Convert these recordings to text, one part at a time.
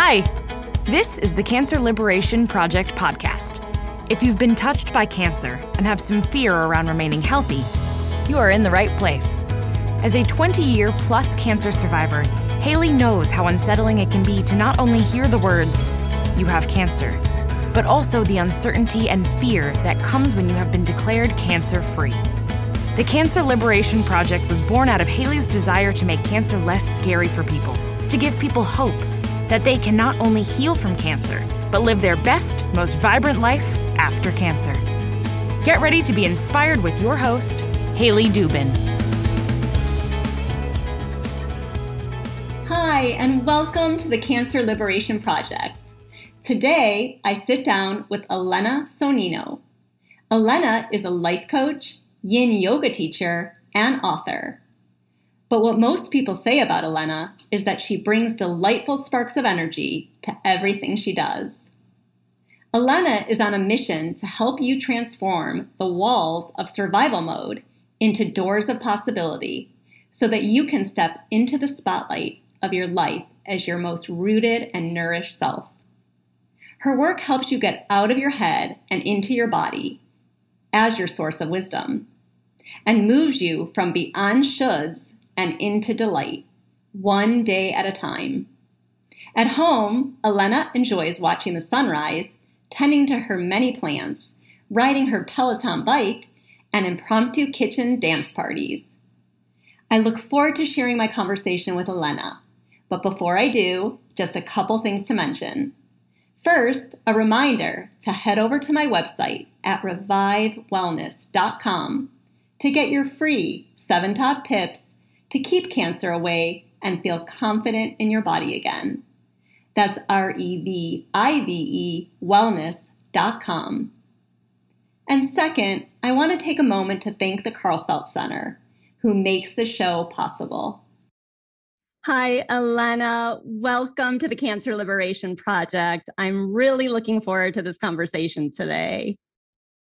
Hi, this is the Cancer Liberation Project podcast. If you've been touched by cancer and have some fear around remaining healthy, you are in the right place. As a 20 year plus cancer survivor, Haley knows how unsettling it can be to not only hear the words, you have cancer, but also the uncertainty and fear that comes when you have been declared cancer free. The Cancer Liberation Project was born out of Haley's desire to make cancer less scary for people, to give people hope that they can not only heal from cancer, but live their best, most vibrant life after cancer. Get ready to be inspired with your host, Haley Dubin. Hi, and welcome to the Cancer Liberation Project. Today, I sit down with Elena Sonnino. Elena is a life coach, yin yoga teacher, and author. But what most people say about Elena is that she brings delightful sparks of energy to everything she does. Elena is on a mission to help you transform the walls of survival mode into doors of possibility so that you can step into the spotlight of your life as your most rooted and nourished self. Her work helps you get out of your head and into your body as your source of wisdom and moves you from beyond shoulds and into delight, one day at a time. At home, Elena enjoys watching the sunrise, tending to her many plants, riding her Peloton bike, and impromptu kitchen dance parties. I look forward to sharing my conversation with Elena, but before I do, just a couple things to mention. First, a reminder to head over to my website at revivewellness.com to get your free seven top tips to keep cancer away and feel confident in your body again. That's R E V I V E wellness.com. And second, I want to take a moment to thank the Karlfeldt Center, who makes the show possible. Hi, Elena. Welcome to the Cancer Liberation Project. I'm really looking forward to this conversation today.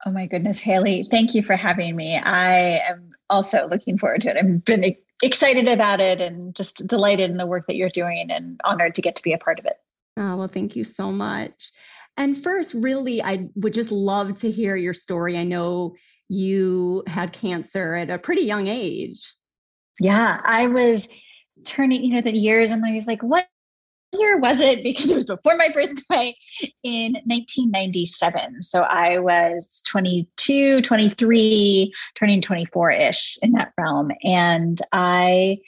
Oh my goodness, Haley, thank you for having me. I am also looking forward to it. I've been excited about it and just delighted in the work that you're doing and honored to get to be a part of it. Oh, well, thank you so much. And first, really, I would just love to hear your story. I know you had cancer at a pretty young age. Yeah, I was turning, you know, the years, and I was like, what year was it? Because it was before my birthday in 1997. So I was 22, 23, turning 24 ish in that realm. And I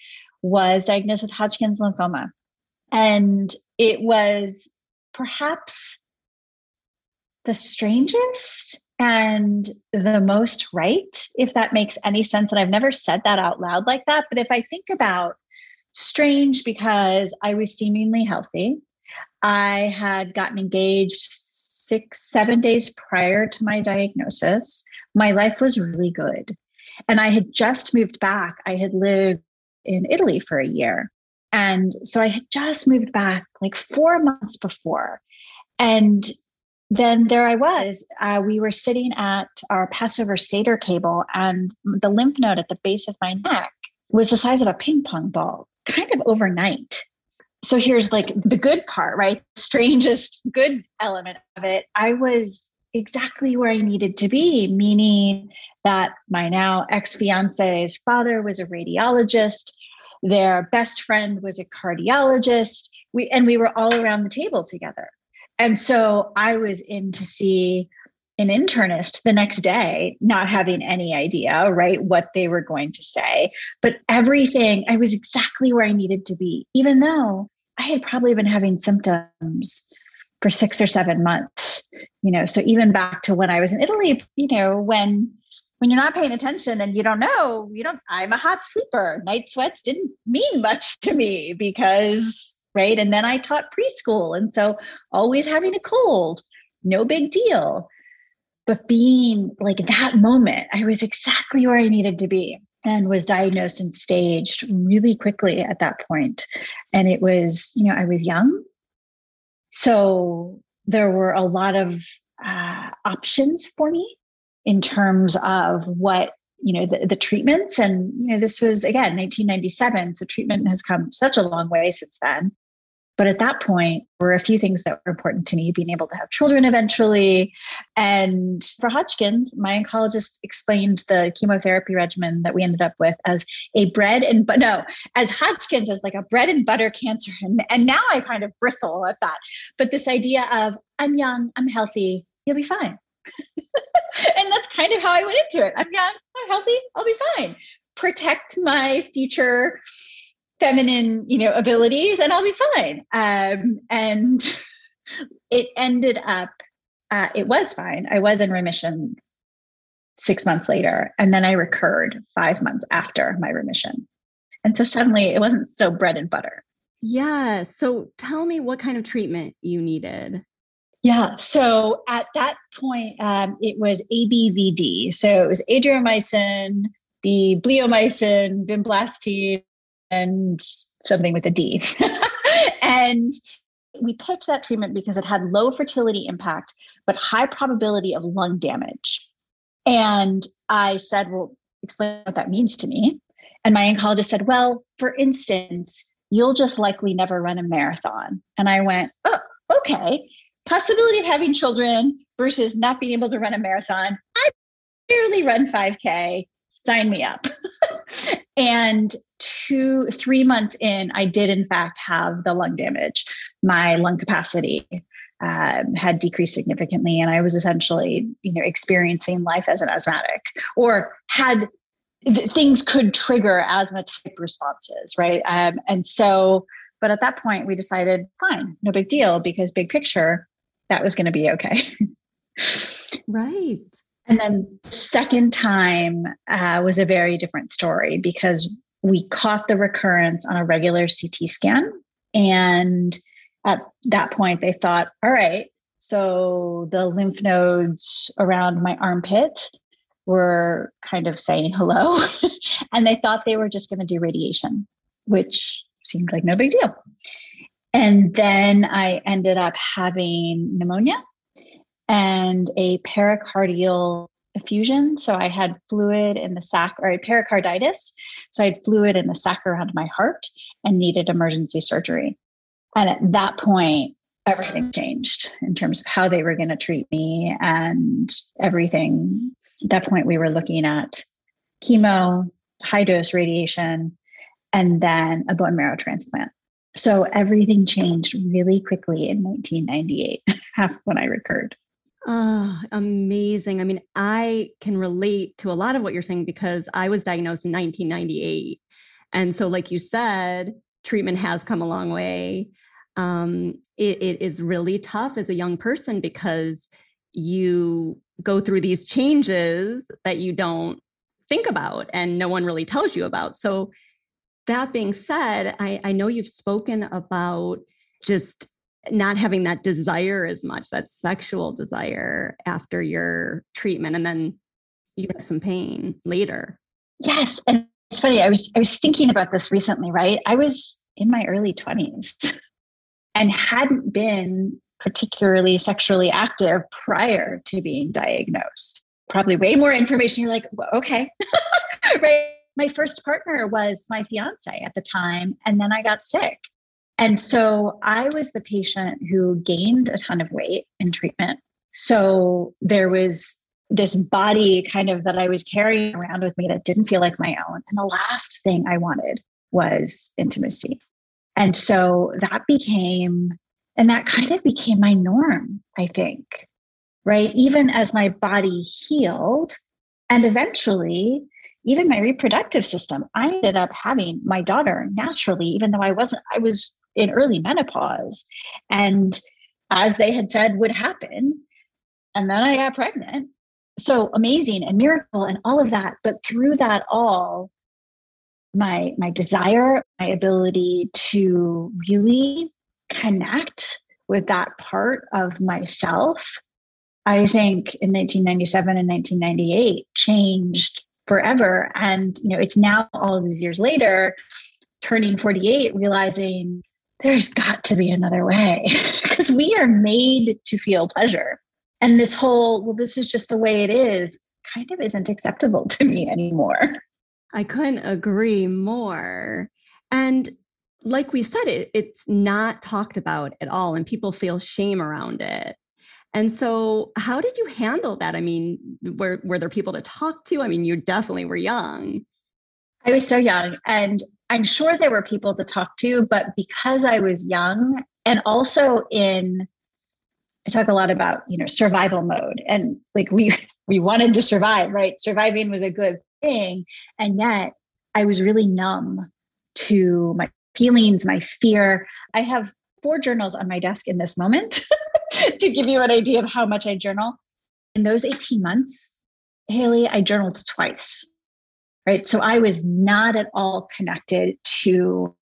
was diagnosed with Hodgkin's lymphoma. And it was perhaps the strangest and the most right, if that makes any sense. And I've never said that out loud like that. But if I think about strange because I was seemingly healthy. I had gotten engaged six, seven days prior to my diagnosis. My life was really good. And I had just moved back. I had lived in Italy for a year. And so I had just moved back like four months before. And then there I was. Uh, we were sitting at our Passover Seder table, and the lymph node at the base of my neck was the size of a ping pong ball kind of overnight. So here's like the good part, right? Strangest good element of it. I was exactly where I needed to be, meaning that my now ex fiance's father was a radiologist, their best friend was a cardiologist. We, and we were all around the table together. And so I was in to see an internist the next day, not having any idea, right, what they were going to say. But everything, I was exactly where I needed to be, even though I had probably been having symptoms for six or seven months. You know, so even back to when I was in Italy, you know, when when you're not paying attention and you don't know, you don't, I'm a hot sleeper. Night sweats didn't mean much to me because, right. And then I taught preschool. And so always having a cold, no big deal but being like that moment, I was exactly where I needed to be and was diagnosed and staged really quickly at that point. And it was, you know, I was young. So there were a lot of uh, options for me in terms of what you know the, the treatments and you know this was again 1997 so treatment has come such a long way since then But at that point, were a few things that were important to me being able to have children eventually. And for Hodgkin's, my oncologist explained the chemotherapy regimen that we ended up with as a bread and but no, as Hodgkin's as like a bread and butter cancer. And, and now I kind of bristle at that. But this idea of I'm young, I'm healthy, you'll be fine. and that's kind of how I went into it. I'm young, I'm healthy, I'll be fine. Protect my future feminine, you know, abilities, and I'll be fine. Um, and it ended up, uh, it was fine. I was in remission six months later, and then I recurred five months after my remission. And so suddenly it wasn't so bread and butter. Yeah. So tell me what kind of treatment you needed. Yeah. So at that point, um, it was ABVD. So it was adriamycin, the bleomycin, vinblastine, and something with a D. and we picked that treatment because it had low fertility impact, but high probability of lung damage. And I said, Well, explain what that means to me. And my oncologist said, Well, for instance, you'll just likely never run a marathon. And I went, Oh, okay. Possibility of having children versus not being able to run a marathon. I barely run 5K. Sign me up. and two, three months in, I did in fact have the lung damage. My lung capacity um, had decreased significantly, and I was essentially, you know, experiencing life as an asthmatic, or had things could trigger asthma type responses, right? Um, and so, but at that point, we decided, fine, no big deal, because big picture, that was going to be okay. right. And then second time uh, was a very different story because we caught the recurrence on a regular CT scan. And at that point, they thought, all right, so the lymph nodes around my armpit were kind of saying hello. and they thought they were just going to do radiation, which seemed like no big deal. And then I ended up having pneumonia and a pericardial effusion. So I had fluid in the sac or a pericarditis. So I had fluid in the sac around my heart and needed emergency surgery. And at that point, everything changed in terms of how they were going to treat me and everything. At that point, we were looking at chemo, high dose radiation, and then a bone marrow transplant. So everything changed really quickly in 1998 when I recurred. Oh, amazing. I mean, I can relate to a lot of what you're saying because I was diagnosed in 1998. And so, like you said, treatment has come a long way. Um, it, it is really tough as a young person because you go through these changes that you don't think about and no one really tells you about. So, that being said, I, I know you've spoken about just not having that desire as much, that sexual desire after your treatment. And then you get some pain later. Yes. And it's funny, I was I was thinking about this recently, right? I was in my early 20s and hadn't been particularly sexually active prior to being diagnosed. Probably way more information. You're like, well, okay. right. My first partner was my fiance at the time. And then I got sick. And so I was the patient who gained a ton of weight in treatment. So there was this body kind of that I was carrying around with me that didn't feel like my own. And the last thing I wanted was intimacy. And so that became, and that kind of became my norm, I think, right? Even as my body healed, and eventually, even my reproductive system, I ended up having my daughter naturally, even though I wasn't, I was in early menopause. And as they had said would happen, and then I got pregnant. So amazing and miracle and all of that. But through that all, my my desire, my ability to really connect with that part of myself, I think in 1997 and 1998 changed forever. And you know, it's now all these years later, turning 48, realizing there's got to be another way because we are made to feel pleasure. And this whole, well, this is just the way it is, kind of isn't acceptable to me anymore. I couldn't agree more. And like we said, it, it's not talked about at all, and people feel shame around it. And so, how did you handle that? I mean, were were there people to talk to? I mean, you definitely were young. I was so young, and I'm sure there were people to talk to, but because I was young, and also in, I talk a lot about you know survival mode, and like we we wanted to survive, right? Surviving was a good thing, and yet I was really numb to my feelings, my fear. I have four journals on my desk in this moment to give you an idea of how much I journal. In those 18 months, Haley, I journaled twice. Right. So I was not at all connected to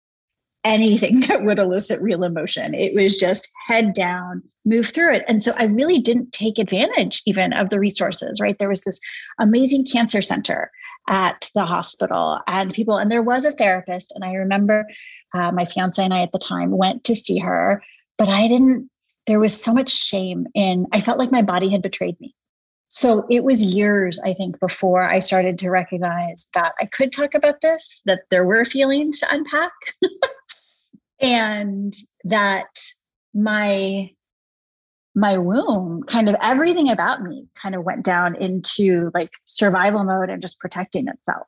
anything that would elicit real emotion. It was just head down, move through it. And so I really didn't take advantage even of the resources, right? There was this amazing cancer center at the hospital and people, and there was a therapist. And I remember uh, my fiance and I at the time went to see her, but I didn't, there was so much shame in, I felt like my body had betrayed me. So it was years, I think, before I started to recognize that I could talk about this, that there were feelings to unpack, and that my my womb kind of everything about me kind of went down into like survival mode and just protecting itself.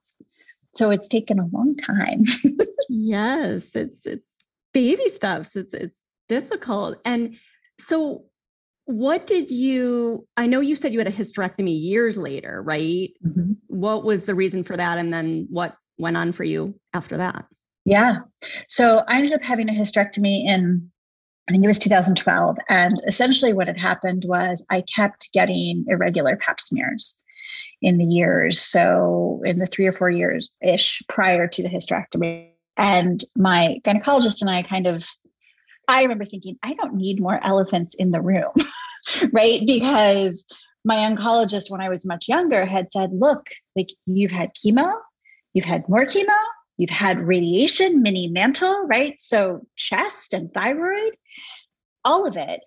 So it's taken a long time. Yes it's it's baby steps. It's it's difficult. And so what did you i know you said you had a hysterectomy years later right mm-hmm. what was the reason for that and then what went on for you after that yeah so i ended up having a hysterectomy in I think it was 2012. And essentially, what had happened was I kept getting irregular pap smears in the years. So, in the three or four years ish prior to the hysterectomy. And my gynecologist and I kind of, I remember thinking, I don't need more elephants in the room, right? Because my oncologist, when I was much younger, had said, look, like you've had chemo, you've had more chemo, You've had radiation, mini mantle, right? So chest and thyroid, all of it.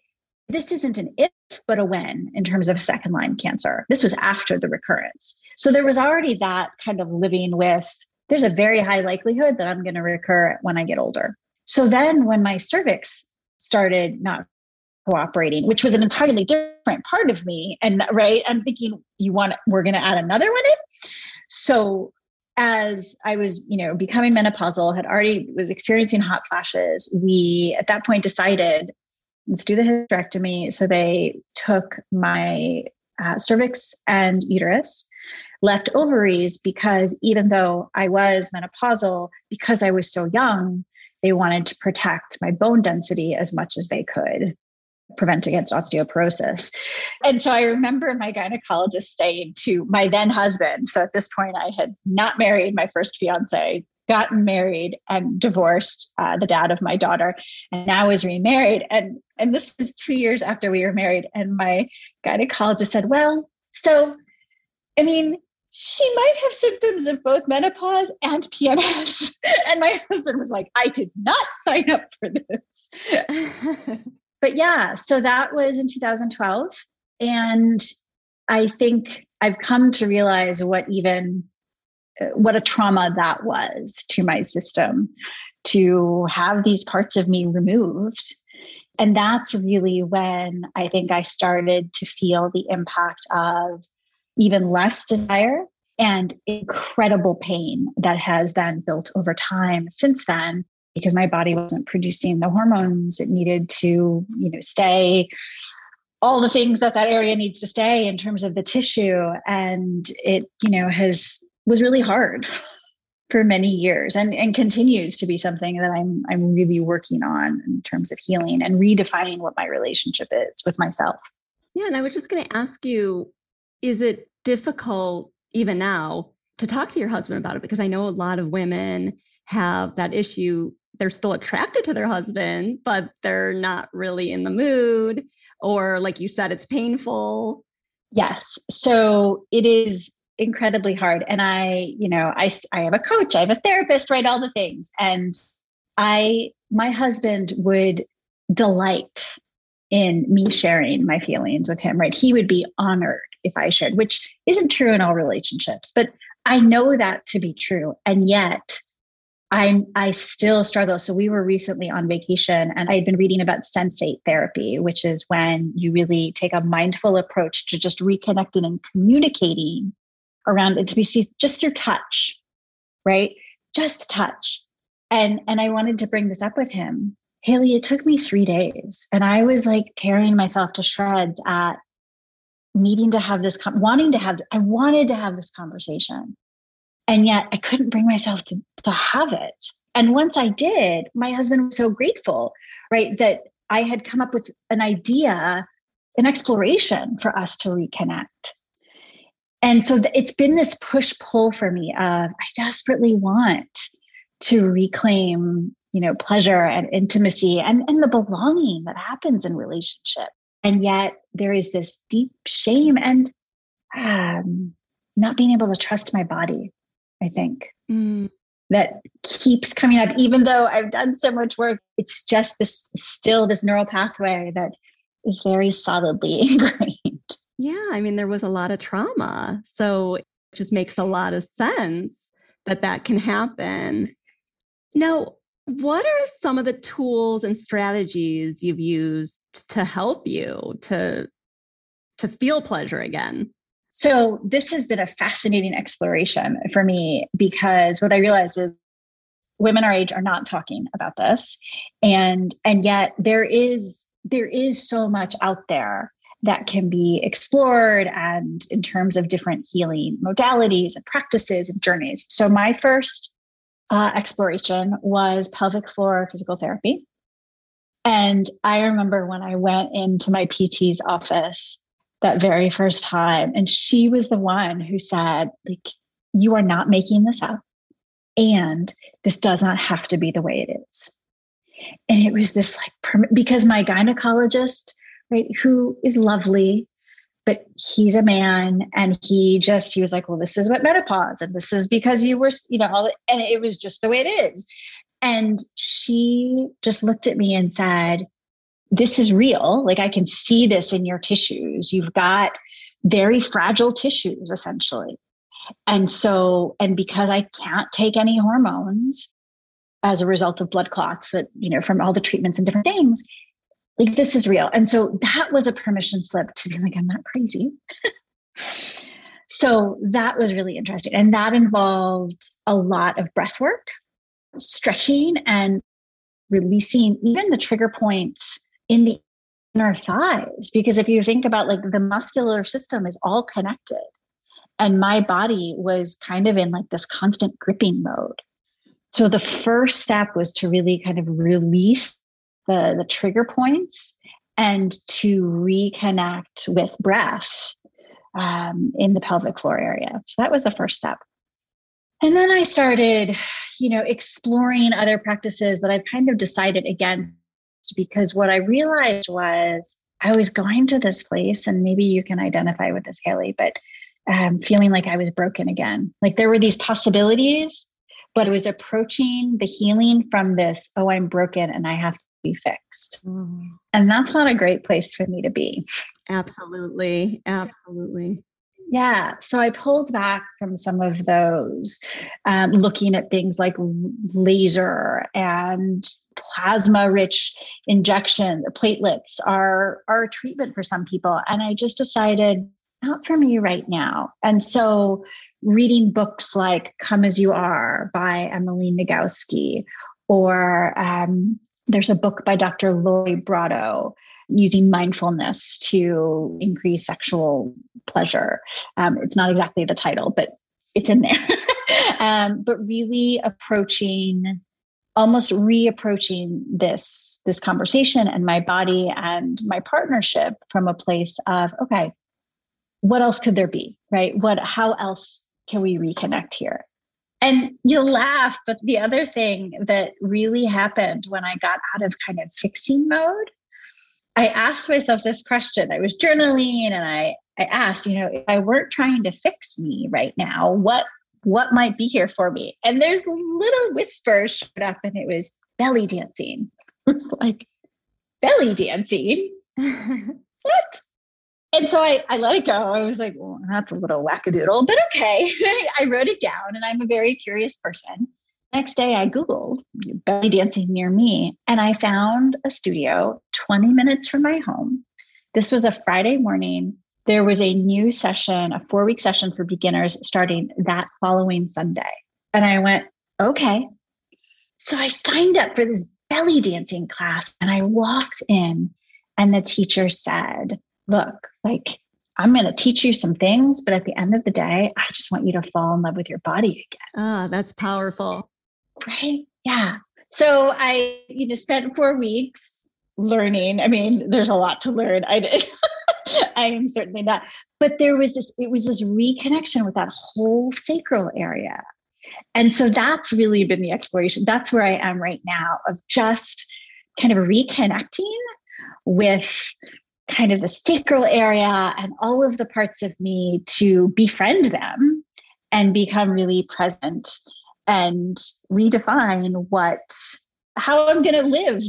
This isn't an if, but a when in terms of second line cancer. This was after the recurrence. So there was already that kind of living with there's a very high likelihood that I'm going to recur when I get older. So then when my cervix started not cooperating, which was an entirely different part of me. And right, I'm thinking, you want, we're going to add another one in. So as I was, you know, becoming menopausal, had already was experiencing hot flashes, we at that point decided, let's do the hysterectomy. So they took my uh, cervix and uterus, left ovaries because even though I was menopausal, because I was so young, they wanted to protect my bone density as much as they could prevent against osteoporosis. And so I remember my gynecologist saying to my then husband, so at this point I had not married my first fiance, gotten married and divorced uh, the dad of my daughter, and now is remarried. And and this was two years after we were married. And my gynecologist said, Well, so I mean, she might have symptoms of both menopause and PMS. and my husband was like, I did not sign up for this. but yeah, so that was in 2012. And I think I've come to realize what even uh, what a trauma that was to my system to have these parts of me removed. And that's really when I think I started to feel the impact of even less desire and incredible pain that has then built over time since then because my body wasn't producing the hormones it needed to you know stay all the things that that area needs to stay in terms of the tissue and it you know has was really hard for many years and and continues to be something that I'm I'm really working on in terms of healing and redefining what my relationship is with myself. Yeah, and I was just going to ask you is it difficult even now to talk to your husband about it because I know a lot of women have that issue they're still attracted to their husband, but they're not really in the mood. Or, like you said, it's painful. Yes. So it is incredibly hard. And I, you know, I, I have a coach, I have a therapist, right? All the things. And I, my husband would delight in me sharing my feelings with him, right? He would be honored if I should, which isn't true in all relationships, but I know that to be true. And yet, I'm I still struggle. So we were recently on vacation and I had been reading about sensate therapy, which is when you really take a mindful approach to just reconnecting and communicating around it to be just through touch, right? Just touch. And and I wanted to bring this up with him. Haley, it took me three days and I was like tearing myself to shreds at needing to have this, wanting to have, I wanted to have this conversation. And yet I couldn't bring myself to, to have it. And once I did, my husband was so grateful, right? That I had come up with an idea, an exploration for us to reconnect. And so it's been this push pull for me of I desperately want to reclaim, you know, pleasure and intimacy and, and the belonging that happens in relationship. And yet there is this deep shame and um, not being able to trust my body, I think. Mm. That keeps coming up, even though I've done so much work. It's just this still this neural pathway that is very solidly ingrained. Yeah, I mean, there was a lot of trauma. So it just makes a lot of sense that that can happen. Now, what are some of the tools and strategies you've used to help you to to feel pleasure again? So this has been a fascinating exploration for me because what I realized is women our age are not talking about this and and yet there is there is so much out there that can be explored and in terms of different healing modalities and practices and journeys. So my first uh, exploration was pelvic floor physical therapy. And I remember when I went into my PT's office that very first time, and she was the one who said, like, you are not making this up. And this does not have to be the way it is. And it was this like, because my gynecologist, right, who is lovely, but he's a man and he just he was like well this is what menopause and this is because you were you know all and it was just the way it is and she just looked at me and said this is real. Like i can see this in your tissues. You've got very fragile tissues essentially. And so and because i can't take any hormones as a result of blood clots that you know from all the treatments and different things like this is real. And so that was a permission slip to be like i'm not crazy. So that was really interesting. And that involved a lot of breath work stretching and releasing even the trigger points in the inner thighs because if you think about like the muscular system is all connected and my body was kind of in like this constant gripping mode so the first step was to really kind of release the, the trigger points and to reconnect with breath um, in the pelvic floor area. So that was the first step. And then I started, you know, exploring other practices that I've kind of decided against because what I realized was I was going to this place, and maybe you can identify with this, Haley, but um, feeling like I was broken again. Like there were these possibilities, but it was approaching the healing from this, oh, I'm broken and I have to be fixed. Mm. And that's not a great place for me to be. Absolutely. Absolutely. Yeah. So I pulled back from some of those, um, looking at things like laser and plasma rich injection, platelets are, are a treatment for some people. And I just decided, not for me right now. And so reading books like Come As You Are by Emily Nagoski or um, there's a book by Dr. Lori Brotto using mindfulness to increase sexual pleasure. Um, it's not exactly the title, but it's in there. um, but really approaching, almost reapproaching this this conversation and my body and my partnership from a place of okay, what else could there be, right? What? How else can we reconnect here? And you'll laugh, but the other thing that really happened when I got out of kind of fixing mode, I asked myself this question. I was journaling and I, I asked, you know, if I weren't trying to fix me right now, what what might be here for me? And there's little whispers showed up and it was belly dancing. It was like, belly dancing? what? and so I, I let it go. I was like, well, that's a little wackadoodle, but okay. I wrote it down and I'm a very curious person. Next day I Googled belly dancing near me and I found a studio 20 minutes from my home. This was a Friday morning. There was a new session, a four week session for beginners starting that following Sunday. And I went, okay. So I signed up for this belly dancing class and I walked in and the teacher said, look, like, I'm going to teach you some things, but at the end of the day, I just want you to fall in love with your body again. Ah, that's powerful. Right? Yeah. So I, you know, spent four weeks learning. I mean, there's a lot to learn. I did. I am certainly not. But there was this, it was this reconnection with that whole sacral area. And so that's really been the exploration. That's where I am right now of just kind of reconnecting with kind of the sacral area and all of the parts of me to befriend them and become really present and redefine what how I'm going to live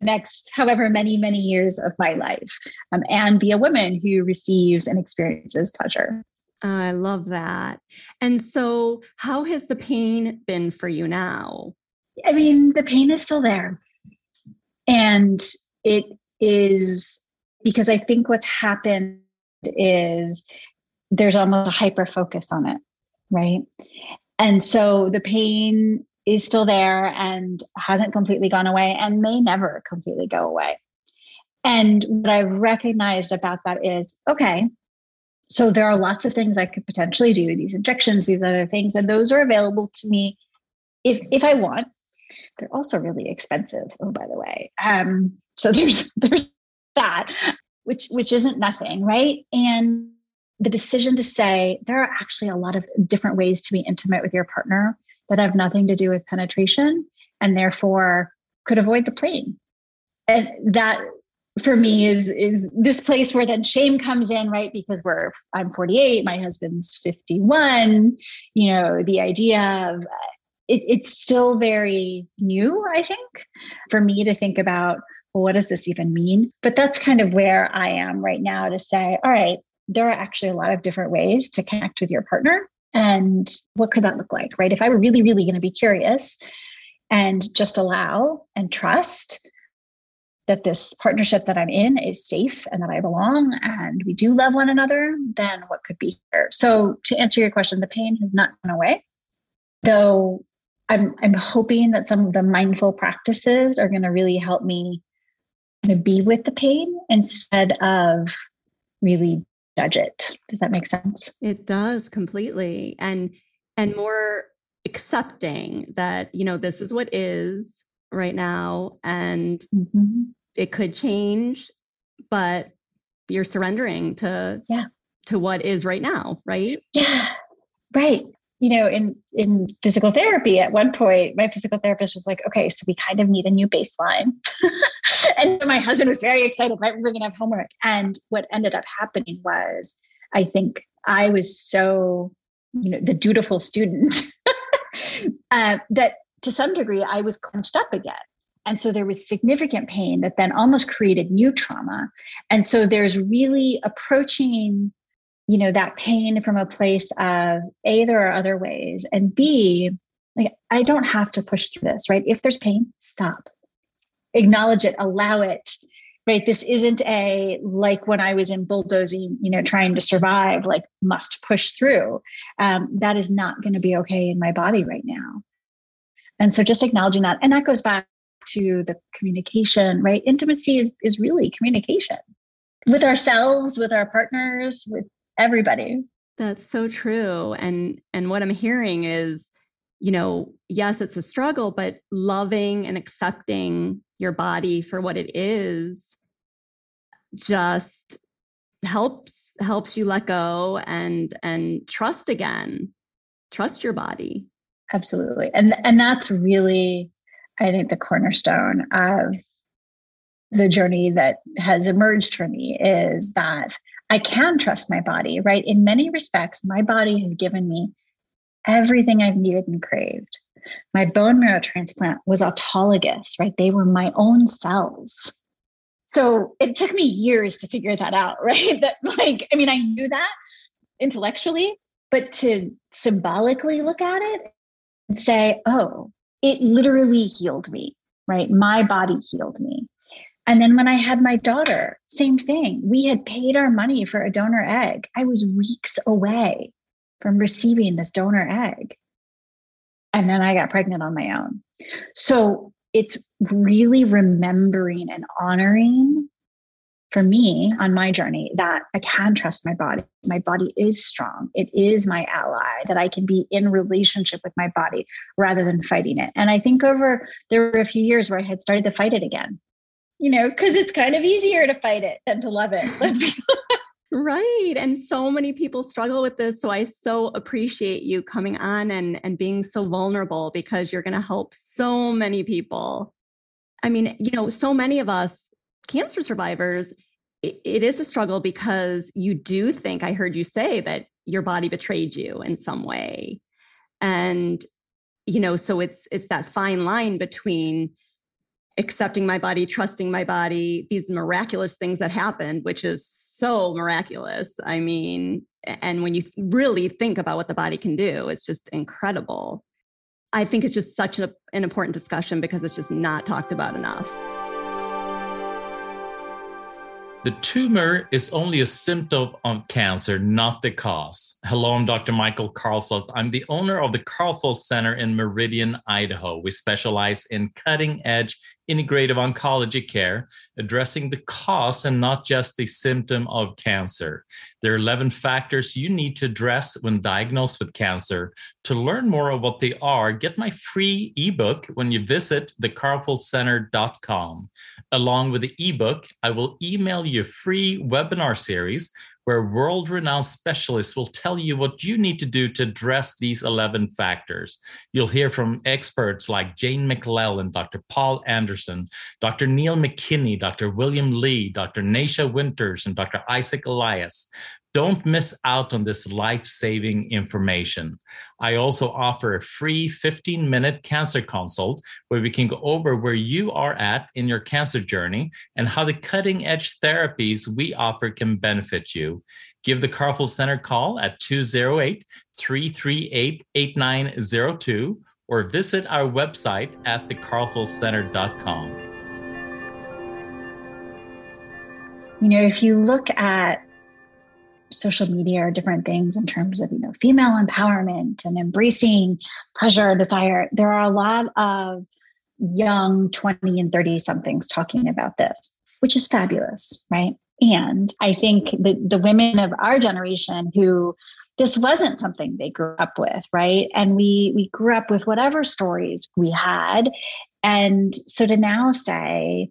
next however many many years of my life um, and be a woman who receives and experiences pleasure. I love that. And so how has the pain been for you now? I mean the pain is still there. And it is because i think what's happened is there's almost a hyper focus on it right and so the pain is still there and hasn't completely gone away and may never completely go away. And what I've recognized about that is okay, so there are lots of things I could potentially do, these injections, these other things, and those are available to me if if I want. They're also really expensive. Oh, by the way, um, so there's there's that, which which isn't nothing, right? And the decision to say there are actually a lot of different ways to be intimate with your partner that have nothing to do with penetration and therefore could avoid the plane. And that for me is is this place where then shame comes in, right? Because we're I'm 48, my husband's 51. You know, the idea of uh, it, it's still very new, I think, for me to think about. Well, what does this even mean? But that's kind of where I am right now to say, all right, there are actually a lot of different ways to connect with your partner. And what could that look like, right? If I were really, really going to be curious and just allow and trust that this partnership that I'm in is safe and that I belong and we do love one another, then what could be here? So, to answer your question, the pain has not gone away, though I'm, I'm hoping that some of the mindful practices are going to really help me kind of be with the pain instead of really judge it. Does that make sense? It does completely. And and more accepting that, you know, this is what is right now and mm-hmm. it could change, but you're surrendering to yeah to what is right now, right? Yeah. Right you know, in in physical therapy, at one point, my physical therapist was like, "Okay, so we kind of need a new baseline." and my husband was very excited. Right, we're going to have homework. And what ended up happening was, I think I was so, you know, the dutiful student uh, that to some degree I was clenched up again. And so there was significant pain that then almost created new trauma. And so there's really approaching you know that pain from a place of a there are other ways and b like i don't have to push through this right? If there's pain stop. Acknowledge it allow it right? This isn't a like when i was in bulldozing you know trying to survive like must push through. Um, that is not going to be okay in my body right now. And so just acknowledging that and that goes back to the communication right? Intimacy is is really communication. With ourselves with our partners with everybody. That's so true. And and what I'm hearing is, you know, yes, it's a struggle, but loving and accepting your body for what it is just helps helps you let go and and trust again. Trust your body. Absolutely. And and that's really I think the cornerstone of the journey that has emerged for me is that I can trust my body, right? In many respects, my body has given me everything I've needed and craved. My bone marrow transplant was autologous, right? They were my own cells. So it took me years to figure that out, right? That, like, I mean, I knew that intellectually, but to symbolically look at it and say, oh, it literally healed me, right? My body healed me. And then when I had my daughter, same thing. We had paid our money for a donor egg. I was weeks away from receiving this donor egg. And then I got pregnant on my own. So it's really remembering and honoring for me on my journey that I can trust my body. My body is strong. It is my ally, that I can be in relationship with my body rather than fighting it. And I think over there were a few years where I had started to fight it again, you know, because it's kind of easier to fight it than to love it. Let's be Right. And so many people struggle with this. So I so appreciate you coming on and, and being so vulnerable because you're going to help so many people. I mean, you know, so many of us cancer survivors, it, it is a struggle because you do think, I heard you say that your body betrayed you in some way. And, you know, so it's it's that fine line between accepting my body, trusting my body, these miraculous things that happened, which is so miraculous. I mean, and when you really think about what the body can do, it's just incredible. I think it's just such a, an important discussion because it's just not talked about enough. The tumor is only a symptom of cancer, not the cause. Hello, I'm Dr. Michael Karlfeldt. I'm the owner of the Karlfeldt Center in Meridian, Idaho. We specialize in cutting edge integrative oncology care, addressing the cause and not just the symptom of cancer. There are 11 factors you need to address when diagnosed with cancer. To learn more of what they are, get my free ebook when you visit thekarlfeldtcenter.com. Along with the ebook, I will email you a free webinar series where world renowned specialists will tell you what you need to do to address these 11 factors. You'll hear from experts like Jane McLellan, Dr. Paul Anderson, Dr. Neil McKinney, Dr. William Li, Dr. Nasha Winters, and Dr. Isaac Elias. Don't miss out on this life saving information. I also offer a free 15 minute cancer consult where we can go over where you are at in your cancer journey and how the cutting edge therapies we offer can benefit you. Give the Karlfeldt Center call at 208 338 8902 or visit our website at thekarlfeldtcenter.com. You know, if you look at social media or different things in terms of you know female empowerment and embracing pleasure desire. There are a lot of young 20 and 30 somethings talking about this which is fabulous right? And i think the, the women of our generation who this wasn't something they grew up with right? And we we grew up with whatever stories we had. And so to now say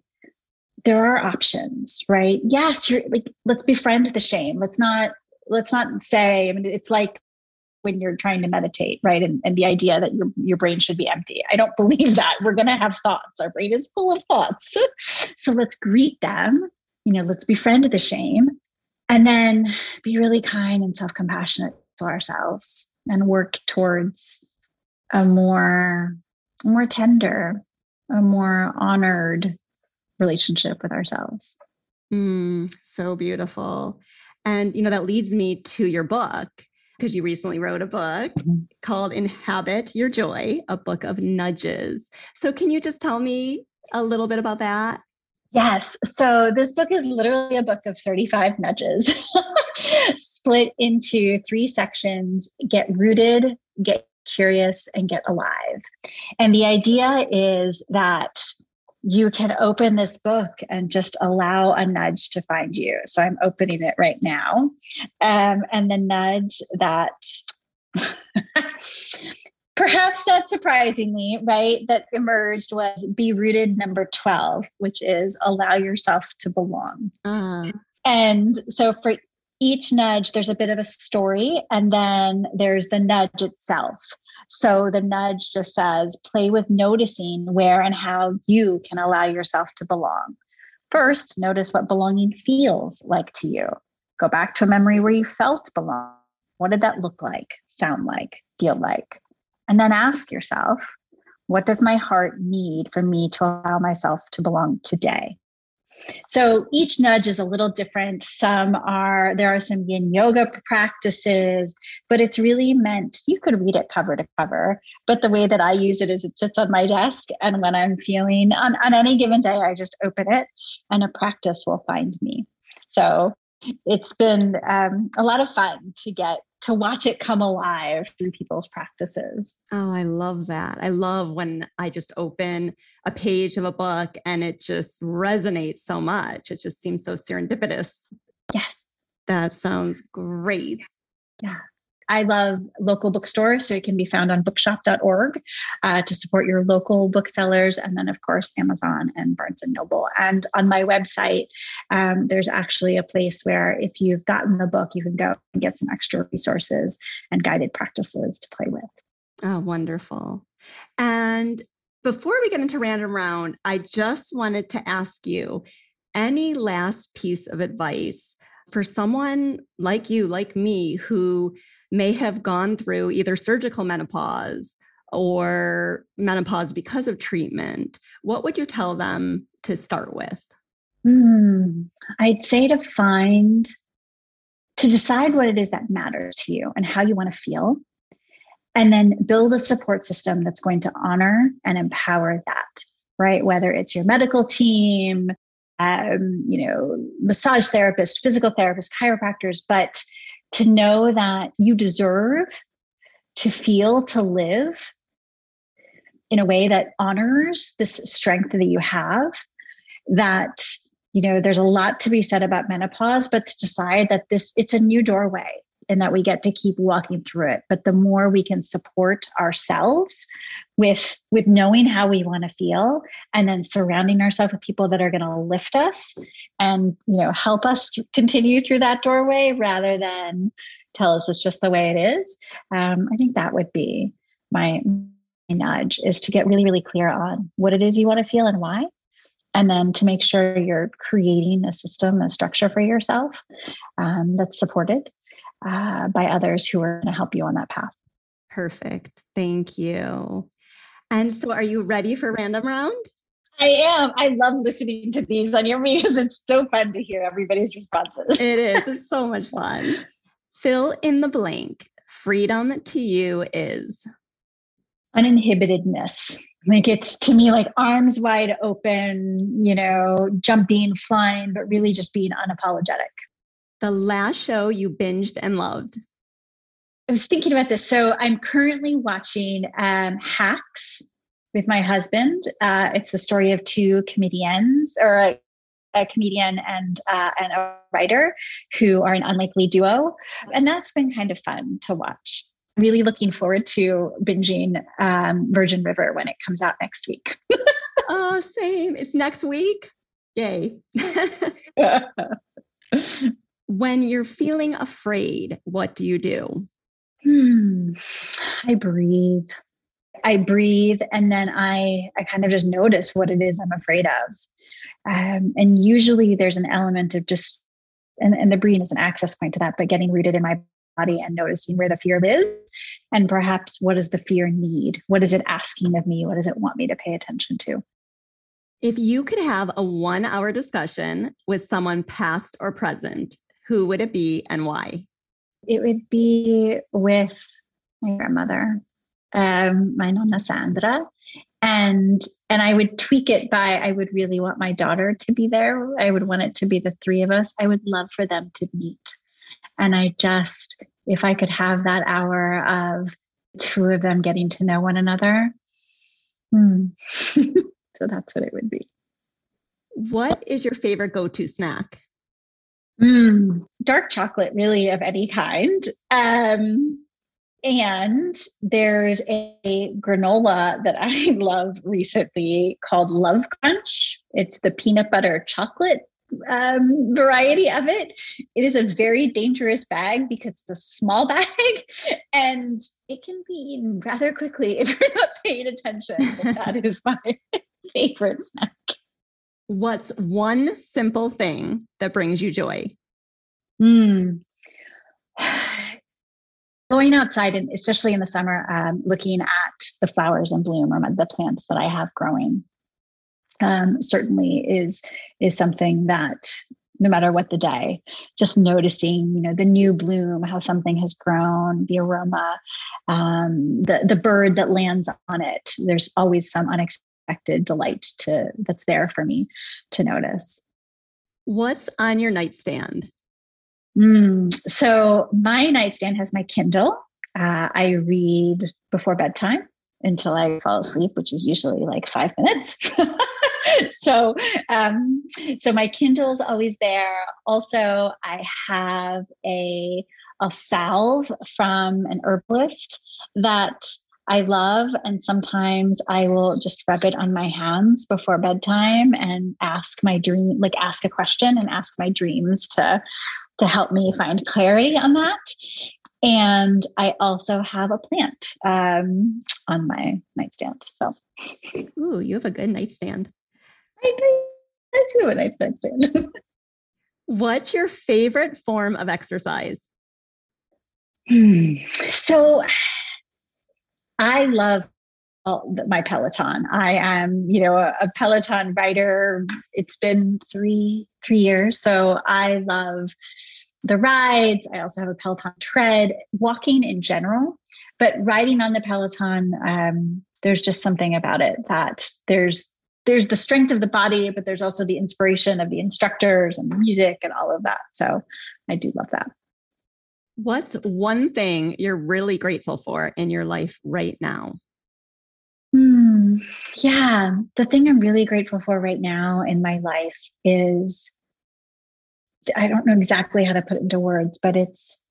there are options, right? Yes, you're like, let's befriend the shame. Let's not, let's not say, I mean, it's like when you're trying to meditate, right? And, and the idea that your, your brain should be empty. I don't believe that. We're going to have thoughts. Our brain is full of thoughts. so let's greet them, you know, let's befriend the shame and then be really kind and self compassionate to ourselves and work towards a more, more tender, a more honored relationship with ourselves. Mm, so beautiful. And, you know, that leads me to your book because you recently wrote a book mm-hmm. called Inhabit Your Joy, a book of nudges. So, can you just tell me a little bit about that? Yes. So, this book is literally a book of 35 nudges split into three sections get rooted, get curious, and get alive. And the idea is that you can open this book and just allow a nudge to find you. So I'm opening it right now. Um, and the nudge that perhaps not surprisingly, right, that emerged was be rooted number 12, which is allow yourself to belong. Uh. And so for each nudge, there's a bit of a story, and then there's the nudge itself. So the nudge just says, play with noticing where and how you can allow yourself to belong. First, notice what belonging feels like to you. Go back to a memory where you felt belong. What did that look like, sound like, feel like? And then ask yourself, what does my heart need for me to allow myself to belong today? So each nudge is a little different. Some are, there are some yin yoga practices, but it's really meant, you could read it cover to cover. But the way that I use it is it sits on my desk. And when I'm feeling on, on any given day, I just open it and a practice will find me. So it's been um, a lot of fun to get to watch it come alive through people's practices. Oh, I love that. I love when I just open a page of a book and it just resonates so much. It just seems so serendipitous. Yes. That sounds great. Yeah. I love local bookstores, so it can be found on bookshop.org uh, to support your local booksellers, and then of course Amazon and Barnes and Noble. And on my website, um, there's actually a place where if you've gotten the book, you can go and get some extra resources and guided practices to play with. Oh, wonderful! And before we get into random round, I just wanted to ask you any last piece of advice for someone like you, like me, who may have gone through either surgical menopause or menopause because of treatment, what would you tell them to start with? Mm, I'd say to find, to decide what it is that matters to you and how you want to feel, and then build a support system that's going to honor and empower that, right? Whether it's your medical team, um, you know, massage therapist, physical therapist, chiropractors, but to know that you deserve to feel, to live in a way that honors this strength that you have, that you know there's a lot to be said about menopause but to decide that this it's a new doorway and that we get to keep walking through it. But the more we can support ourselves with with knowing how we want to feel and then surrounding ourselves with people that are going to lift us and you know help us continue through that doorway rather than tell us it's just the way it is um, i think that would be my, my nudge is to get really really clear on what it is you want to feel and why and then to make sure you're creating a system a structure for yourself um, that's supported uh, by others who are going to help you on that path perfect thank you and so, are you ready for random round? I am. I love listening to these on your because it's so fun to hear everybody's responses. it is. It's so much fun. Fill in the blank. Freedom to you is uninhibitedness. Like it's to me like arms wide open, you know, jumping, flying, but really just being unapologetic. The last show you binged and loved. I was thinking about this. So I'm currently watching um, Hacks with my husband. Uh, it's the story of two comedians, or a, a comedian and uh, and a writer who are an unlikely duo, and that's been kind of fun to watch. Really looking forward to binging um, Virgin River when it comes out next week. oh, same. It's next week. Yay. when you're feeling afraid, what do you do? hmm, I breathe. I breathe and then I I kind of just notice what it is I'm afraid of. Um, and usually there's an element of just and, and the breathing is an access point to that, but getting rooted in my body and noticing where the fear lives and perhaps what does the fear need? What is it asking of me? What does it want me to pay attention to? If you could have a one hour discussion with someone past or present, who would it be and why? it would be with my grandmother, um, my nonna Sandra, and and I would tweak it by I would really want my daughter to be there. I would want it to be the three of us. I would love for them to meet, and I just if I could have that hour of two of them getting to know one another. Hmm. so that's what it would be. What is your favorite go-to snack? Mm, dark chocolate, really, of any kind. Um, and there's a, a, granola that I love recently called Love Crunch. It's the peanut butter chocolate um, variety of it. It is a very dangerous bag because it's a small bag and it can be eaten rather quickly if you're not paying attention. But that is my favorite snack. What's one simple thing that brings you joy? Mm. Going outside, and especially in the summer, um, looking at the flowers in bloom or the plants that I have growing. um, certainly is is something that no matter what the day just noticing you know the new bloom how something has grown the aroma um, the the bird that lands on it there's always some unexpected delight to that's there for me to notice what's on your nightstand mm, so my nightstand has my kindle uh, i read before bedtime until I fall asleep, which is usually like five minutes. so, um, so my Kindle is always there. Also, I have a a salve from an herbalist that I love, and sometimes I will just rub it on my hands before bedtime and ask my dream, like ask a question and ask my dreams to to help me find clarity on that. And I also have a plant um, on my nightstand. So, ooh, you have a good nightstand. I, I do have a nice nightstand. What's your favorite form of exercise? Hmm. So, I love my Peloton. I am, you know, a, a, Peloton rider. It's been three three years, so I love the rides. I also have a Peloton tread, walking in general, but riding on the Peloton, um, there's just something about it that there's there's the strength of the body, but there's also the inspiration of the instructors and the music and all of that. So I do love that. What's one thing you're really grateful for in your life right now? Hmm. yeah, the thing I'm really grateful for right now in my life is I don't know exactly how to put it into words, but it's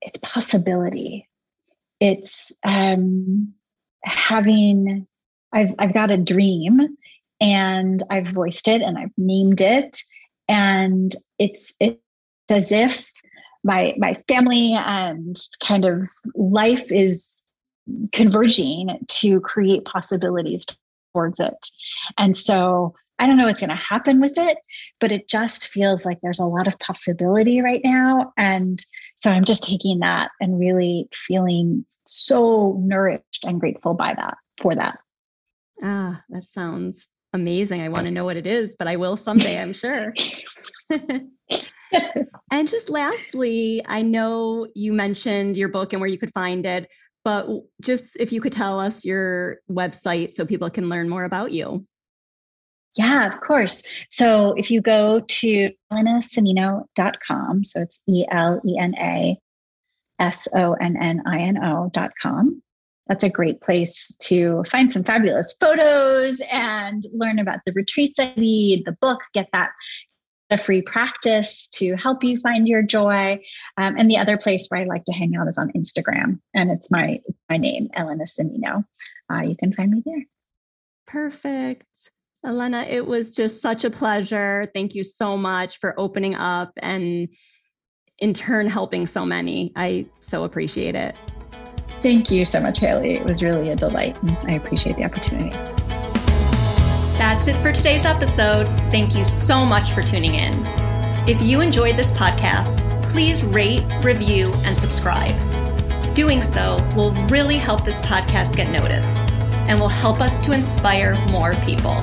it's possibility. It's um, having I've I've got a dream and I've voiced it and I've named it and it's it's as if my my family and kind of life is converging to create possibilities towards it. And so I don't know what's going to happen with it, but it just feels like there's a lot of possibility right now. And so I'm just taking that and really feeling so nourished and grateful by that for that. Ah, that sounds amazing. I want to know what it is, but I will someday, I'm sure. and just lastly, I know you mentioned your book and where you could find it, but just if you could tell us your website so people can learn more about you. Yeah, of course. So if you go to elenasonnino.com, so it's E L E N A S O N N I N O.com, that's a great place to find some fabulous photos and learn about the retreats I lead, the book, get that a free practice to help you find your joy. Um, and the other place where I like to hang out is on Instagram, and it's my my name, Elena Sonnino. Uh, you can find me there. Perfect. Elena, it was just such a pleasure. Thank you so much for opening up and in turn helping so many. I so appreciate it. Thank you so much, Haley. It was really a delight. and I appreciate the opportunity. That's it for today's episode. Thank you so much for tuning in. If you enjoyed this podcast, please rate, review, and subscribe. Doing so will really help this podcast get noticed and will help us to inspire more people.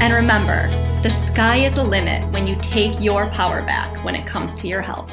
And remember, the sky is the limit when you take your power back when it comes to your health.